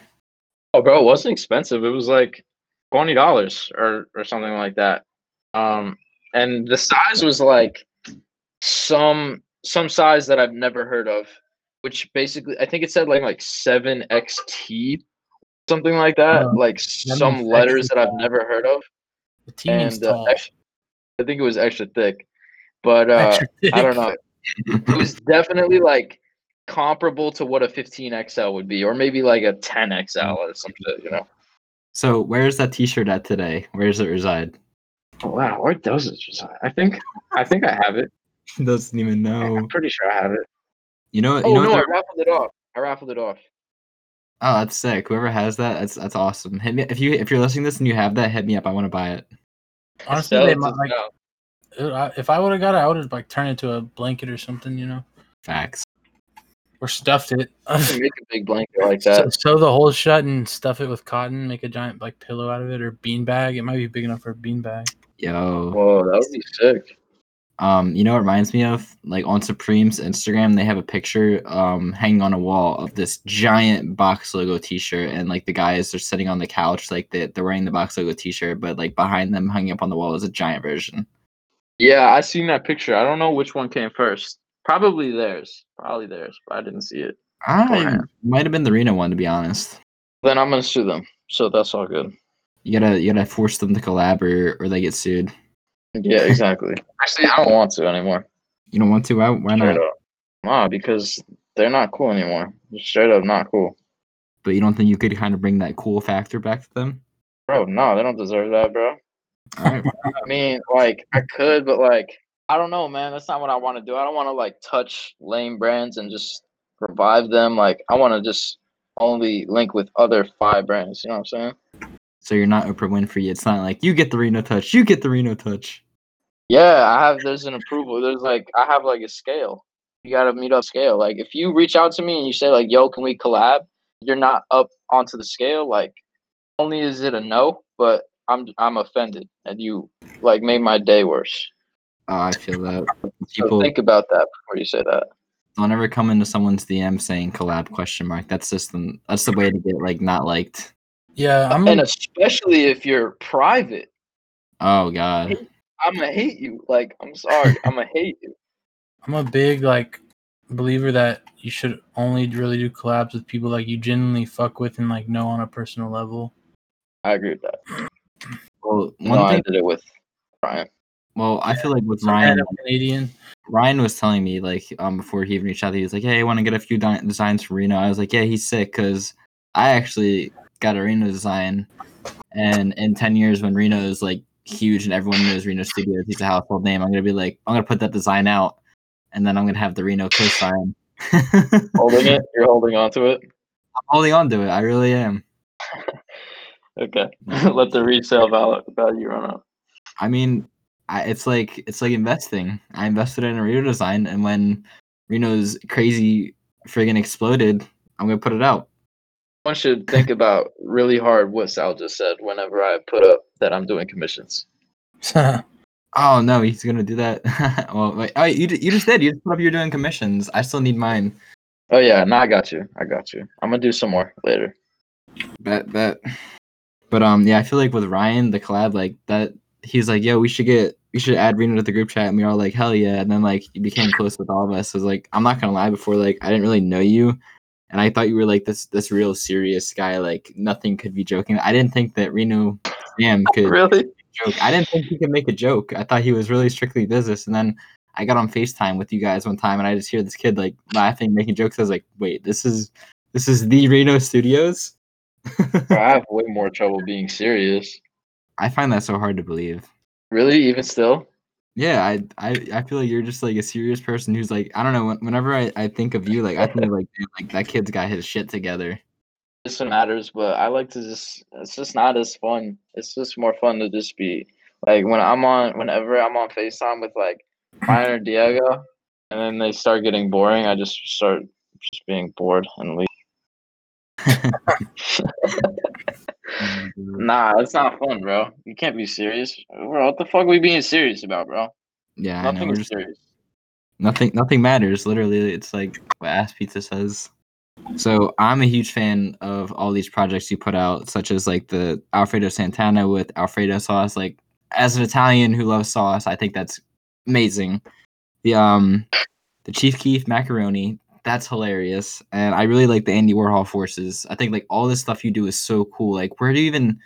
Oh, bro, it wasn't expensive. It was like twenty dollars or or something like that. Um, and the size was like some some size that I've never heard of, which basically I think it said like like seven XT, something like that.
Oh,
like
that
some letters
extra
that I've never heard of.
the team
And uh,
tall.
extra, I think it was extra thick, but uh,
Extra
I don't know. it was definitely like comparable to what a 15 XL would be, or maybe like a 10 XL or something, you know.
So where's that T-shirt at today? Where does it reside?
Oh, wow, where does it reside? I think I think I have it.
Doesn't even know.
I'm pretty sure I have it.
You know.
Oh
You know.
no,
what
I raffled it off. I raffled it off.
oh, that's sick. Whoever has that, that's that's awesome. Hit me if you if you're listening to this and you have that, hit me up. I want to buy it.
Honestly,
Sell
they might like
Sal.
If I would have got it, I would have like turned it into a blanket or something, you know,
Facts.
or stuffed it.
Make a big blanket like
So,
that.
sew the hole shut and stuff it with cotton. Make a giant like pillow out of it or bean bag. It might be big enough for a bean bag.
Yo.
Whoa, that would be sick.
Um, you know what it reminds me of? Like on Supreme's Instagram, they have a picture um hanging on a wall of this giant box logo T-shirt, and like the guys are sitting on the couch, like they they're wearing the box logo T-shirt, but like behind them, hanging up on the wall, is a giant version.
Yeah, I seen that picture. I don't know which one came first. Probably theirs. Probably theirs, but I didn't see it.
I might have been the Reeno one, to be honest.
Then I'm gonna sue them. So that's all good.
You gotta you gotta force them to collab, or, or they get sued.
Yeah, exactly. Actually, I don't want to anymore.
You don't want to? Why? Why
Straight
not?
up. Nah, because they're not cool anymore. Straight up not cool.
But you don't think you could kind of bring that cool factor back to them?
Bro, no, they don't deserve that, bro.
Right.
I mean, like, I could, but like, I don't know, man. That's not what I want to do. I don't want to like touch lame brands and just revive them. Like, I want to just only link with other five brands. You know what I'm saying?
so you're not Oprah Winfrey. It's not like you get the Reeno touch. You get the Reeno touch.
Yeah, I have. There's an approval. There's like, I have like a scale. You gotta meet up scale. Like, if you reach out to me and you say like, "Yo, can we collab?" You're not up onto the scale. Like, only is it a no, but I'm I'm offended, and you like made my day worse.
Oh, I feel that.
So
People
think about that before you say that.
don't ever come into someone's DM saying collab question mark. That's just the that's the way to get like not liked.
Yeah, I'm.
and especially if you're private,
Oh god.
I'm gonna hate you. Like, I'm sorry, I'm gonna hate you.
I'm a big like believer that you should only really do collabs with people like you genuinely fuck with and like know on a personal level.
I agree with that.
Well, one
No, I
thing.
did it with Ryan.
Well, I feel like with
Some
Ryan,
random Canadian.
Ryan was telling me like um before he even reached out, he was like, "Hey, I want to get a few di- designs for Reeno." I was like, "Yeah, he's sick," because I actually got a Reeno design, and in ten years when Reeno is like huge and everyone knows Reeno Studios, he's a household name. I'm gonna be like, I'm gonna put that design out, and then I'm gonna have the Reeno co-sign.
Holding it, you're holding on to it.
I'm holding on to it. I really am.
Okay, mm-hmm. let the resale value value run up.
I mean, I, it's like it's like investing. I invested in a Reeno design, and when Reeno's crazy friggin' exploded, I'm gonna put it out.
One should think about really hard what Sal just said whenever I put up that I'm doing commissions.
Oh no, he's gonna do that. well, wait, oh, you you just did. You just put up you're doing commissions. I still need mine.
Oh yeah, no, I got you. I got you. I'm gonna do some more later.
Bet bet. But um, yeah, I feel like with Ryan, the collab, like that, he's like, yo, we should get, we should add Reeno to the group chat, and we were all like, hell yeah. And then like he became close with all of us. I was like, I'm not gonna lie, before like I didn't really know you, and I thought you were like this this real serious guy. Like nothing could be joking. I didn't think that Reeno Sam could
Really?
joke. I didn't think he could make a joke. I thought he was really strictly business. And then I got on FaceTime with you guys one time and I just hear this kid like laughing, making jokes. I was like, wait, this is this is the Reeno Studios?
I have way more trouble being serious.
I find that so hard to believe.
Really? Even still?
Yeah, I, I I feel like you're just like a serious person who's like I don't know. when- Whenever I, I think of you, like I think like dude, like that kid's got his shit together.
This matters, but I like to just. It's just not as fun. It's just more fun to just be like when I'm on. Whenever I'm on Facetime with like Ryan or Diego, and then they start getting boring, I just start just being bored and leave. Nah, it's not fun, bro. You can't be serious, bro. What the fuck are we being serious about, bro?
Yeah.
Nothing is
just
serious.
nothing nothing matters literally it's like what ass pizza says so i'm a huge fan of all these projects you put out such as like the alfredo santana with alfredo sauce like as an italian who loves sauce i think that's amazing the um the chief keef macaroni that's hilarious and i really like the andy warhol forces i think like all this stuff you do is so cool like where do you even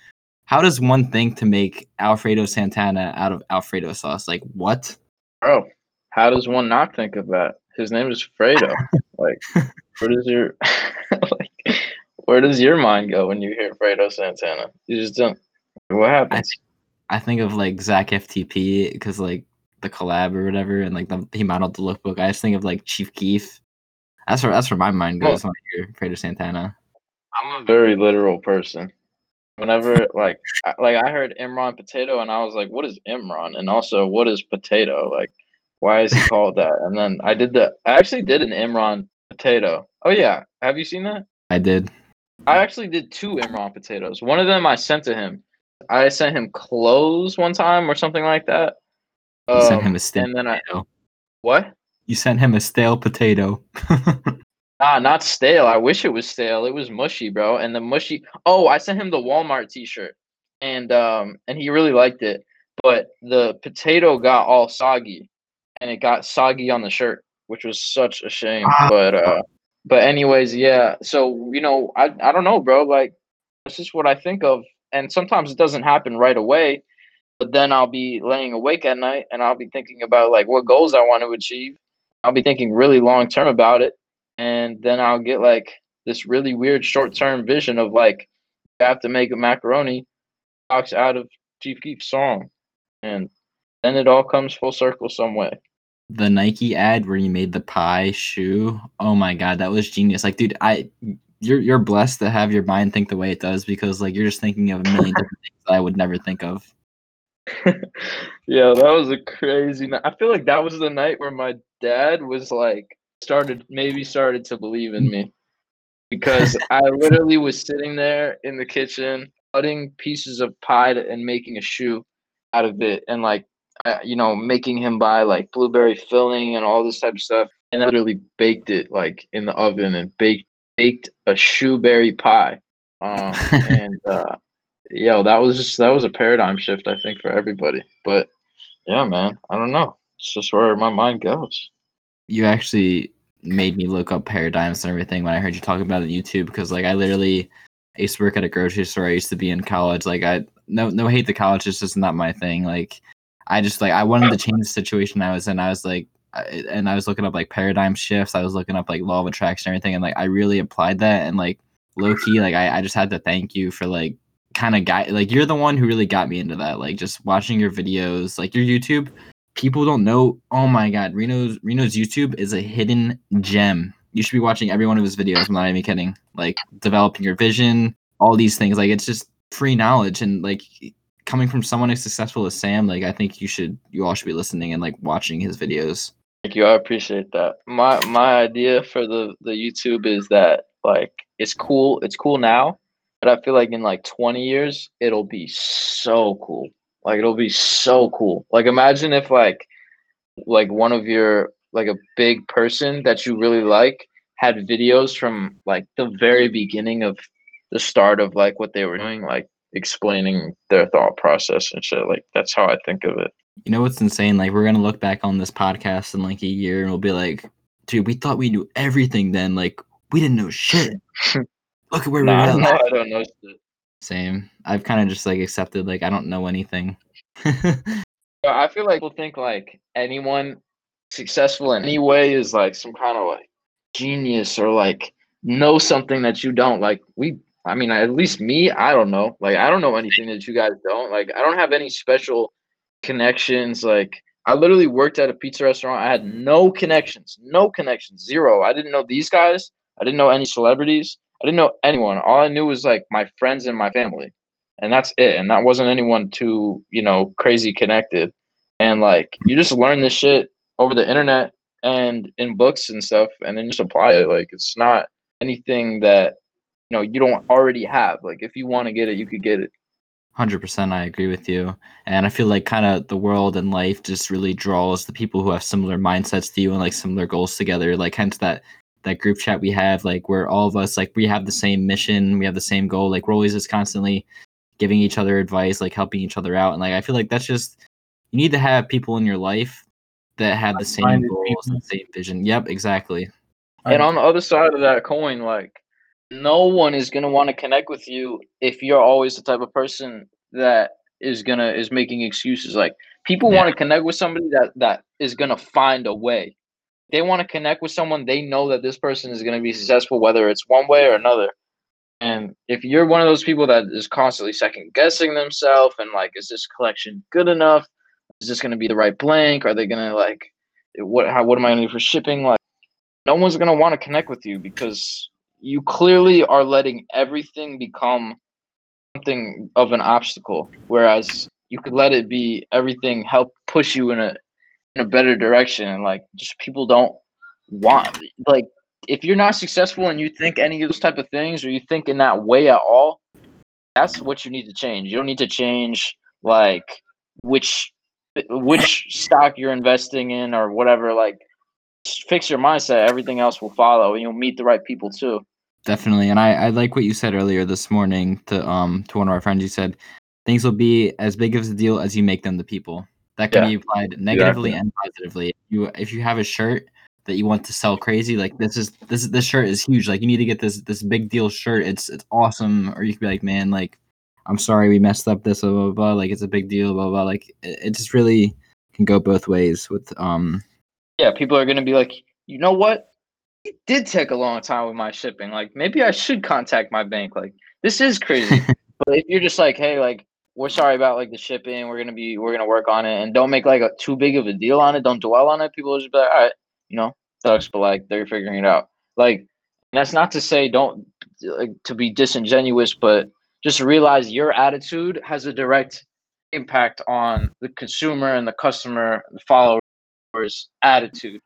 how does one think to make alfredo santana out of alfredo sauce like what
Bro, how does one not think of that? His name is Fredo. like, where does your like, where does your mind go when you hear Fredo Santana? You just don't. What happens?
I think of like Zach FTP because like the collab or whatever, and like the, he modeled the lookbook. I just think of like Chief Keef. That's where that's where my mind goes when I hear Fredo Santana.
I'm a very literal person. Whenever like I, like I heard Imran potato and I was like, what is Imran? And also, what is potato? Like, why is he called that? And then I did the. I actually did an Imran potato. Oh yeah, have you seen that?
I did.
I actually did two Imran potatoes. One of them I sent to him. I sent him clothes one time or something like that.
You sent him
Um,
a stale
and then I
potato.
what?
You sent him a stale potato.
Ah, not stale. I wish it was stale. It was mushy, bro. And the mushy. Oh, I sent him the Walmart T-shirt, and um, and he really liked it. But the potato got all soggy, and it got soggy on the shirt, which was such a shame.
Ah.
But uh, but anyways, yeah. So you know, I I don't know, bro. Like, that's just what I think of, and sometimes it doesn't happen right away. But then I'll be laying awake at night, and I'll be thinking about like what goals I want to achieve. I'll be thinking really long term about it and then I'll get like this really weird short term vision of like I have to make a macaroni box out of Chief Keef's song, and then it all comes full circle some way.
the Nike ad where you made the pie shoe. Oh my god, that was genius. Like, dude, I you're you're blessed to have your mind think the way it does because like you're just thinking of a million different things that I would never think of.
yeah, that was a crazy night. I feel like that was the night where my dad was like started maybe started to believe in me because I literally was sitting there in the kitchen cutting pieces of pie to- and making a shoe out of it and like uh, you know making him buy like blueberry filling and all this type of stuff and I literally baked it like in the oven and baked baked a shoeberry pie um, and uh yo that was just that was a paradigm shift I think for everybody but yeah man I don't know it's just where my mind goes
you actually made me look up paradigms and everything when I heard you talking about it on YouTube because like I literally I used to work at a grocery store. I used to be in college. Like I no no hate the college. It's just not my thing. Like I just like I wanted to change the situation I was in. I was like, and I was looking up like paradigm shifts. I was looking up like law of attraction and everything, and like I really applied that. And like low key, like I, I just had to thank you for like kind of guy like you're the one who really got me into that. Like just watching your videos, like your YouTube. People don't know. Oh my god, Reeno's Reeno's YouTube is a hidden gem. You should be watching every one of his videos. I'm not even kidding. Like developing your vision, all these things. Like it's just free knowledge and like coming from someone as successful as Sam, like I think you should you all should be listening and like watching his videos.
Thank you. I appreciate that. My my idea for the the YouTube is that like it's cool. It's cool now, but I feel like in like 20 years it'll be so cool. Like it'll be so cool. Like imagine if like like one of your like a big person that you really like had videos from like the very beginning of the start of like what they were doing, like explaining their thought process and shit. Like that's how I think of it.
You know what's insane? Like we're gonna look back on this podcast in like a year and we'll be like, dude, we thought we knew everything then. Like we didn't know shit. Look at where
nah,
we're at.
No, I don't know shit.
Same. I've kind of just like accepted like I don't know anything.
I feel like people think like anyone successful in any way is like some kind of like genius or like know something that you don't. Like we I mean, at least me, I don't know. Like, I don't know anything that you guys don't. Like, I don't have any special connections. Like, I literally worked at a pizza restaurant. I had no connections, no connections, zero. I didn't know these guys. I didn't know any celebrities. I didn't know anyone. All I knew was like my friends and my family, and that's it. And that wasn't anyone too, you know, crazy connected. And like, you just learn this shit over the internet and in books and stuff, and then just apply it. Like, it's not anything that you know you don't already have. Like if you want to get it, you could get it.
Hundred percent, I agree with you, and I feel like kind of the world and life just really draws the people who have similar mindsets to you and like similar goals together. Like hence that that group chat we have, like where all of us like we have the same mission, we have the same goal. Like we're always just constantly giving each other advice, like helping each other out, and like I feel like that's just you need to have people in your life that have the same goals and same vision. Yep, exactly.
And on the other side of that coin, like no one is gonna want to connect with you if you're always the type of person that is gonna is making excuses. Like people yeah. want to connect with somebody that that is gonna find a way. They want to connect with someone they know that this person is gonna be successful, whether it's one way or another. And if you're one of those people that is constantly second guessing themselves and like, is this collection good enough? Is this gonna be the right blank? Are they gonna like what how what am I gonna do for shipping? Like no one's gonna want to connect with you because you clearly are letting everything become something of an obstacle whereas you could let it be everything help push you in a in a better direction and like just people don't want like if you're not successful and you think any of those type of things or you think in that way at all that's what you need to change you don't need to change like which which stock you're investing in or whatever like fix your mindset, everything else will follow, and you'll meet the right people too.
Definitely, and I, I like what you said earlier this morning to um to one of our friends. You said things will be as big of a deal as you make them the people. That can yeah. be applied negatively exactly. and positively. You if you have a shirt that you want to sell crazy, like this is this this shirt is huge. Like you need to get this this big deal shirt. It's it's awesome. Or you could be like, man, like I'm sorry we messed up this blah blah blah. Like it's a big deal blah blah. Like it, it just really can go both ways with um
yeah, people are gonna be like, you know what? It did take a long time with my shipping. Like maybe I should contact my bank. Like this is crazy. but if you're just like, hey, like we're sorry about like the shipping. We're gonna be we're gonna work on it, and don't make like a too big of a deal on it. Don't dwell on it. People will just be like, all right, you know, sucks, but like they're figuring it out. Like that's not to say don't like to be disingenuous, but just realize your attitude has a direct impact on the consumer and the customer, the follower attitude.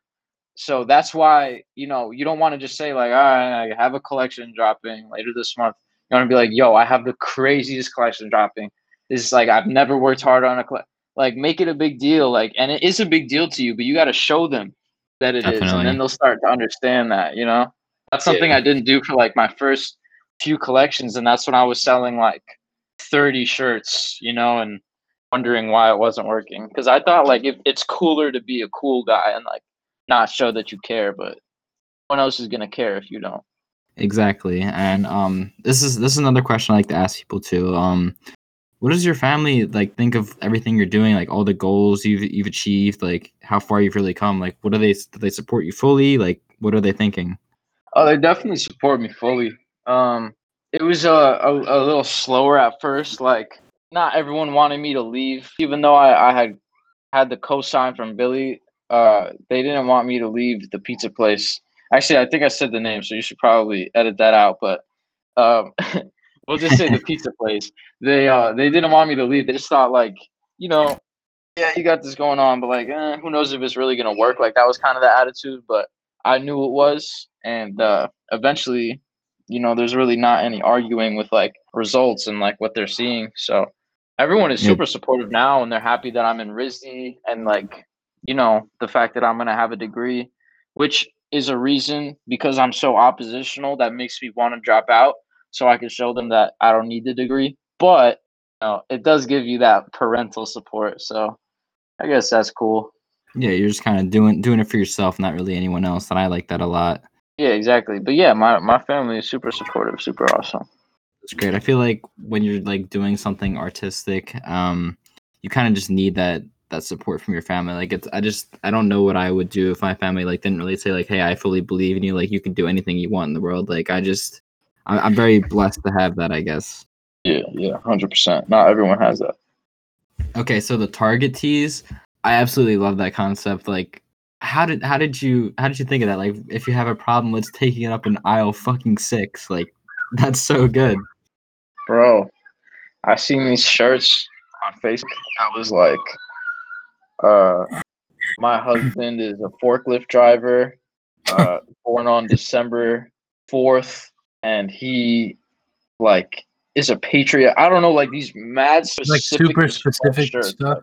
So that's why, you know, you don't want to just say, like, all right, I have a collection dropping later this month. You want to be like, yo, I have the craziest collection dropping. Is like, I've never worked hard on a. Like, make it a big deal. Like, and it is a big deal to you, but you got to show them that it Definitely. is, And then they'll start to understand that, you know? That's something yeah. I didn't do for like my first few collections. And that's when I was selling like 30 shirts, you know, and wondering why it wasn't working because I thought like if it's cooler to be a cool guy and like not show that you care, but no one else is gonna care if you don't.
Exactly. And um this is this is another question I like to ask people too. Um what does your family like think of everything you're doing, like all the goals you've you've achieved, like how far you've really come? Like what do they do they support you fully? Like what are they thinking?
Oh, they definitely support me fully. Um it was a, a, a little slower at first, like not everyone wanted me to leave, even though I, I had had the co-sign from Billie. Uh, they didn't want me to leave the pizza place Actually, I think I said the name, so you should probably edit that out. But um, we'll just say the pizza place. They uh, they didn't want me to leave. They just thought like, you know, yeah, you got this going on, but like, eh, who knows if it's really gonna work? Like that was kind of the attitude, but I knew it was, and uh, eventually, you know, there's really not any arguing with like results and like what they're seeing. So everyone is super supportive now, and they're happy that I'm in RISD and like, you know, the fact that I'm gonna have a degree, which is a reason because I'm so oppositional that makes me want to drop out so I can show them that I don't need the degree. But you know, it does give you that parental support. So I guess that's cool.
Yeah, you're just kind of doing doing it for yourself, not really anyone else. And I like that a lot.
Yeah, exactly. But yeah, my, my family is super supportive, super awesome.
That's great. I feel like when you're like doing something artistic, um, you kind of just need that that support from your family. Like it's I just I don't know what I would do if my family like didn't really say like, hey, I fully believe in you. Like you can do anything you want in the world. Like I just I'm, I'm very blessed to have that. I guess.
Yeah, yeah, hundred percent. Not everyone has that.
Okay, so the target tees, I absolutely love that concept. Like, how did how did you how did you think of that? Like, if you have a problem, let's take it up in aisle fucking six. Like, that's so good,
bro. I seen these shirts on Facebook. I was like, uh, my husband is a forklift driver, uh, born on December fourth, and he like is a patriot. I don't know, like these mad
specific, like super specific shirts. stuff.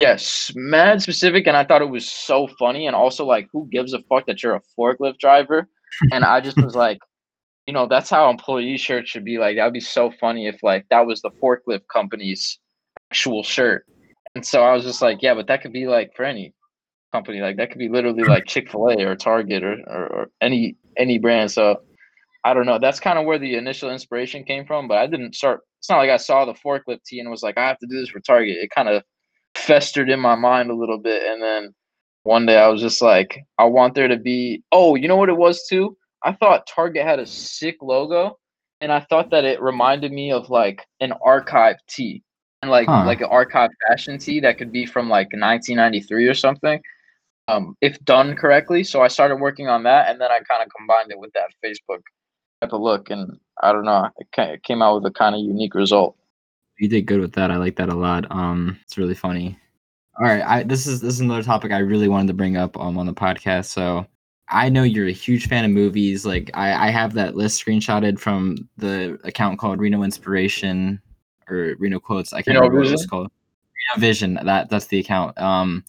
Yes, mad specific, and I thought it was so funny, and also like, who gives a fuck that you're a forklift driver? And I just was like, you know, that's how employee shirts should be. Like, that'd be so funny if like that was the forklift company's actual shirt. And so I was just like, yeah, but that could be like for any company, like that could be literally like Chick Fil A or Target or, or, or any any brand. So I don't know. That's kind of where the initial inspiration came from. But I didn't start. It's not like I saw the forklift tee and was like, I have to do this for Target. It kind of festered in my mind a little bit, and then one day I was just like, I want there to be. Oh, you know what it was too? I thought Target had a sick logo, and I thought that it reminded me of like an archive tee and like huh. like an archive fashion tee that could be from like 1993 or something um, if done correctly so i started working on that and then i kind of combined it with that facebook type of look and i don't know it came out with a kind of unique result
you did good with that i like that a lot um it's really funny all right i this is this is another topic i really wanted to bring up um, on the podcast so I know you're a huge fan of movies. Like I, I have that list screenshotted from the account called Reeno Inspiration or Reeno quotes. I can't Reeno remember Vision? what it's called. Reeno Vision. That that's the account. Um,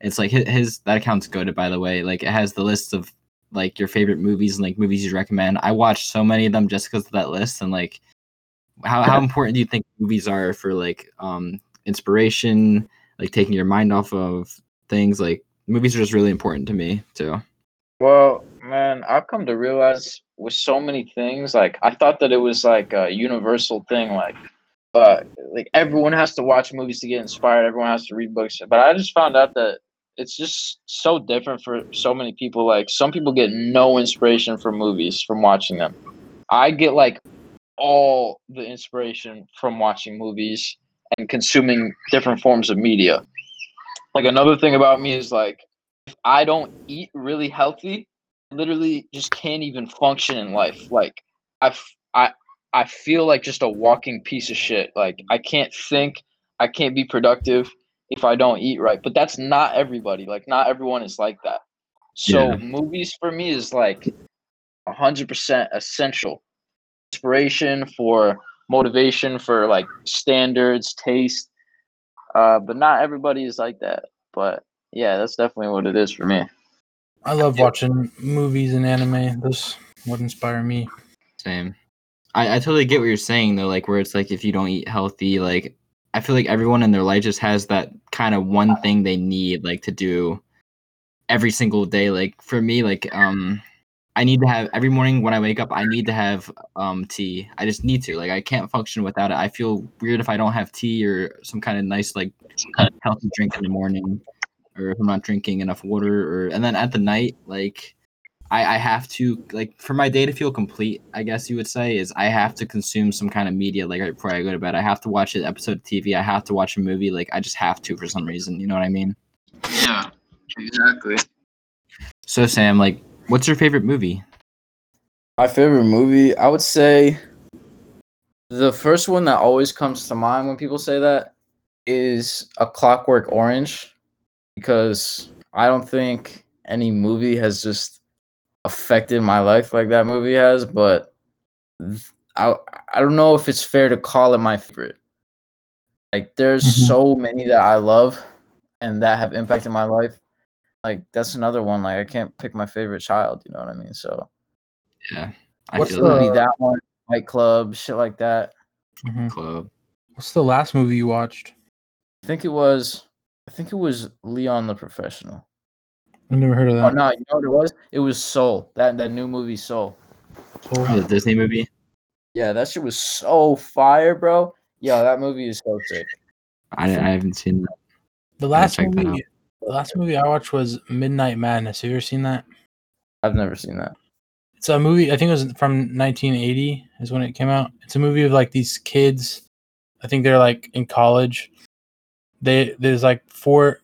it's like his, his that account's good. By the way, like it has the list of like your favorite movies and like movies you recommend. I watched so many of them just because of that list. And like, how how important do you think movies are for like um inspiration, like taking your mind off of things? Like movies are just really important to me too.
Well, man, I've come to realize with so many things, like I thought that it was like a universal thing, like but like everyone has to watch movies to get inspired. Everyone has to read books. But I just found out that it's just so different for so many people. Like some people get no inspiration from movies from watching them. I get like all the inspiration from watching movies and consuming different forms of media. Like another thing about me is like if I don't eat really healthy, literally just can't even function in life. Like I've I I feel like just a walking piece of shit. Like I can't think, I can't be productive if I don't eat right. But that's not everybody. Like not everyone is like that. So yeah. movies for me is like 100% essential. Inspiration for motivation for like standards, taste. Uh, but not everybody is like that. But yeah, that's definitely what it is for me.
I love watching movies and anime. Those would inspire me.
Same. I, I totally get what you're saying though, like where it's like if you don't eat healthy, like I feel like everyone in their life just has that kind of one thing they need like to do every single day. Like for me, like um I need to have every morning when I wake up. I need to have um tea. I just need to. Like I can't function without it. I feel weird if I don't have tea or some kind of nice like healthy drink in the morning, or if I'm not drinking enough water. Or and then at the night, like I I have to like for my day to feel complete. I guess you would say is I have to consume some kind of media like right before I go to bed. I have to watch an episode of TV. I have to watch a movie. Like I just have to for some reason. You know what I mean?
Yeah, exactly.
So Sam, like What's your favorite movie?
My favorite movie, I would say the first one that always comes to mind when people say that is A Clockwork Orange because I don't think any movie has just affected my life like that movie has, but I I don't know if it's fair to call it my favorite. Like there's mm-hmm. so many that I love and that have impacted my life like that's another one. Like I can't pick my favorite child. You know what I mean? So
yeah,
I what's the, that one? Fight Club, shit like that.
Mm-hmm. Club.
What's the last movie you watched?
I think it was. I think it was Leon the Professional.
I never heard of oh,
that. Oh no, you know what it was? It was Soul. That that new movie Soul.
Soul. Oh, the Disney movie.
Yeah, that shit was so fire, bro. Yeah, that movie is so sick.
I, I haven't seen that.
The last movie the last movie I watched was Midnight Madness. Have you ever seen that?
I've never seen that.
It's a movie. I think it was from 1980 is when it came out. It's a movie of like these kids. I think they're like in college. They there's like four,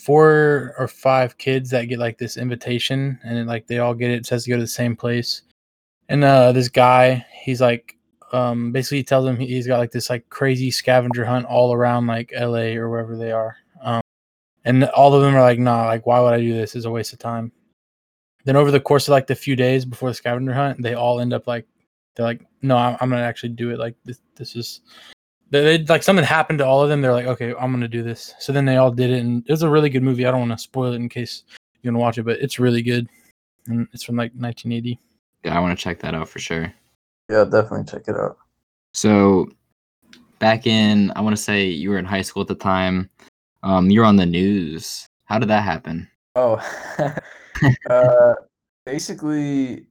four or five kids that get like this invitation, and then, like they all get it. It says to go to the same place. And uh, this guy, he's like, um, basically he tells them he's got like this like crazy scavenger hunt all around like L.A. or wherever they are. Um, and all of them are like, nah, like why would I do this? It's a waste of time. Then over the course of like the few days before the scavenger hunt, they all end up like they're like, no, I'm, I'm gonna actually do it. Like this, this is they, they, like something happened to all of them. They're like, okay, I'm gonna do this. So then they all did it, and it was a really good movie. I don't want to spoil it in case you're gonna watch it, but it's really good, and it's from like 1980.
Yeah, I want to check that out for sure.
Yeah, definitely check it out.
So back in, I want to say you were in high school at the time. Um, you're on the news. How did that happen?
Oh, uh, basically,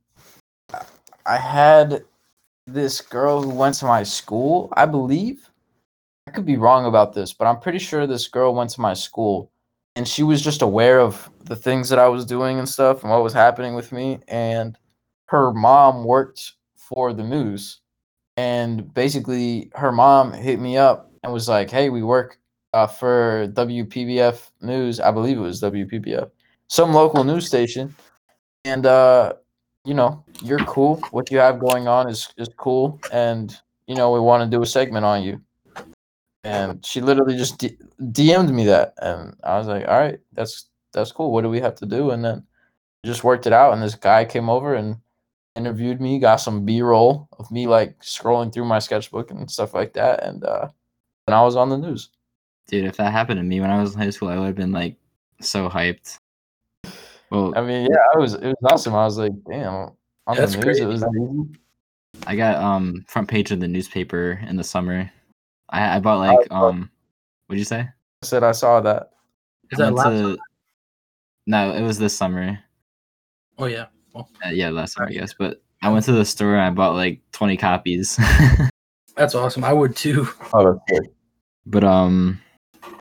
I had this girl who went to my school. I believe I could be wrong about this, but I'm pretty sure this girl went to my school, and she was just aware of the things that I was doing and stuff and what was happening with me. And her mom worked for the news, and basically, her mom hit me up and was like, "Hey, we work uh, for WPBF News. I believe it was WPBF, some local news station. And uh, you know, you're cool. What you have going on is is cool, and you know, we want to do a segment on you. And she literally just D- DM'd me that, and I was like, all right, that's that's cool. What do we have to do? And then just worked it out. And this guy came over and interviewed me, got some B roll of me like scrolling through my sketchbook and stuff like that, and uh, and I was on the news.
Dude, if that happened to me when I was in high school, I would have been like so hyped.
Well, I mean, yeah, I was. It was awesome. I was like, damn, on That's the news, great. it was easy.
I got um front page of the newspaper in the summer. I I bought like um, what'd you say?
I said I saw that.
Is that last to,
No, it was this summer.
Oh yeah.
Well, uh, yeah, last summer, I guess. But I went to the store and I bought like twenty copies.
that's awesome. I would too.
Oh, that's good.
But um,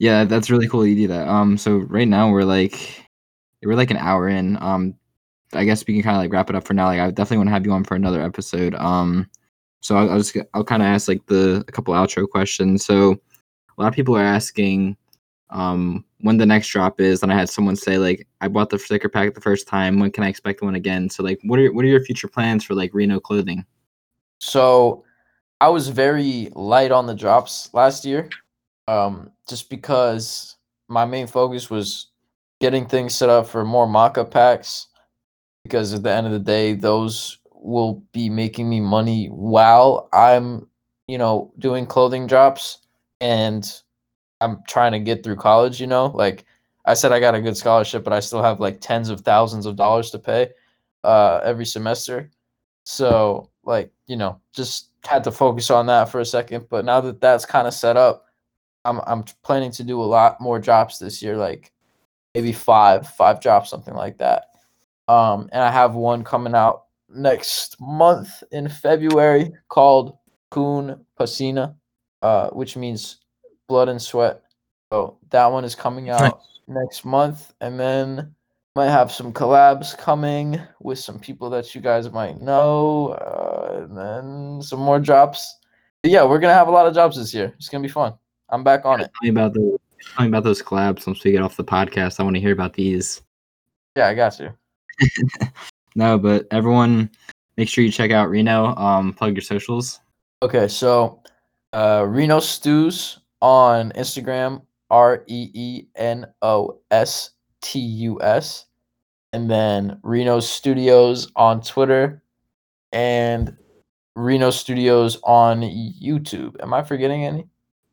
yeah, that's really cool you do that. Um, so right now we're like we're like an hour in. Um, I guess we can kind of like wrap it up for now. Like I definitely want to have you on for another episode. Um, so I'll, I'll just I'll kind of ask like the a couple outro questions. So a lot of people are asking um when the next drop is and i had someone say like i bought the sticker pack the first time when can i expect one again so like what are what are your future plans for like reeno clothing
so i was very light on the drops last year um, just because my main focus was getting things set up for more mock-up packs because at the end of the day those will be making me money while i'm you know doing clothing drops and i'm trying to get through college you know? Like i said i got a good scholarship but i still have like tens of thousands of dollars to pay uh, every semester. So like you know just had to focus on that for a second. But now that that's kind of set up I'm I'm planning to do a lot more drops this year, like maybe five, five drops, something like that. Um, and I have one coming out next month in February called Kun Pasina, uh, which means blood and sweat. So that one is coming out next month, and then might have some collabs coming with some people that you guys might know, uh, and then some more drops. But yeah, we're gonna have a lot of drops this year. It's gonna be fun. I'm back on it.
Tell me about the tell me about those collabs once we get off the podcast. I want to hear about these.
Yeah, I got you.
no, but everyone, make sure you check out Reeno. Um, plug your socials.
Okay, so uh, Reeno Stews on Instagram, R E E N O S T U S, and then Reeno Studios on Twitter, and Reeno Studios on YouTube. Am I forgetting any?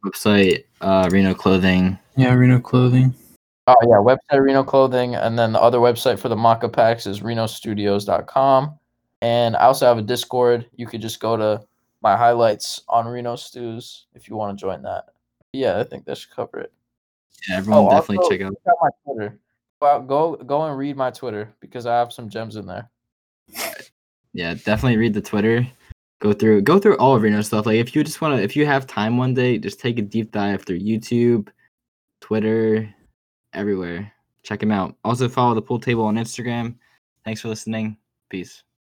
Website, uh, Reeno Clothing.
Yeah, Reeno Clothing.
Oh yeah, website Reeno Clothing, and then the other website for the Maka packs is reenostudios.com. And I also have a Discord. You could just go to my highlights on Reeno Stews if you want to join that. Yeah, I think that should cover it.
Yeah, everyone oh, definitely also, check out.
out my Twitter. Go, out, go go and read my Twitter because I have some gems in there.
Yeah, definitely read the Twitter. Go through go through all of Reeno stuff. Like if you just want to, if you have time one day, just take a deep dive through YouTube, Twitter, everywhere. Check him out. Also follow the pool table on Instagram. Thanks for listening. Peace.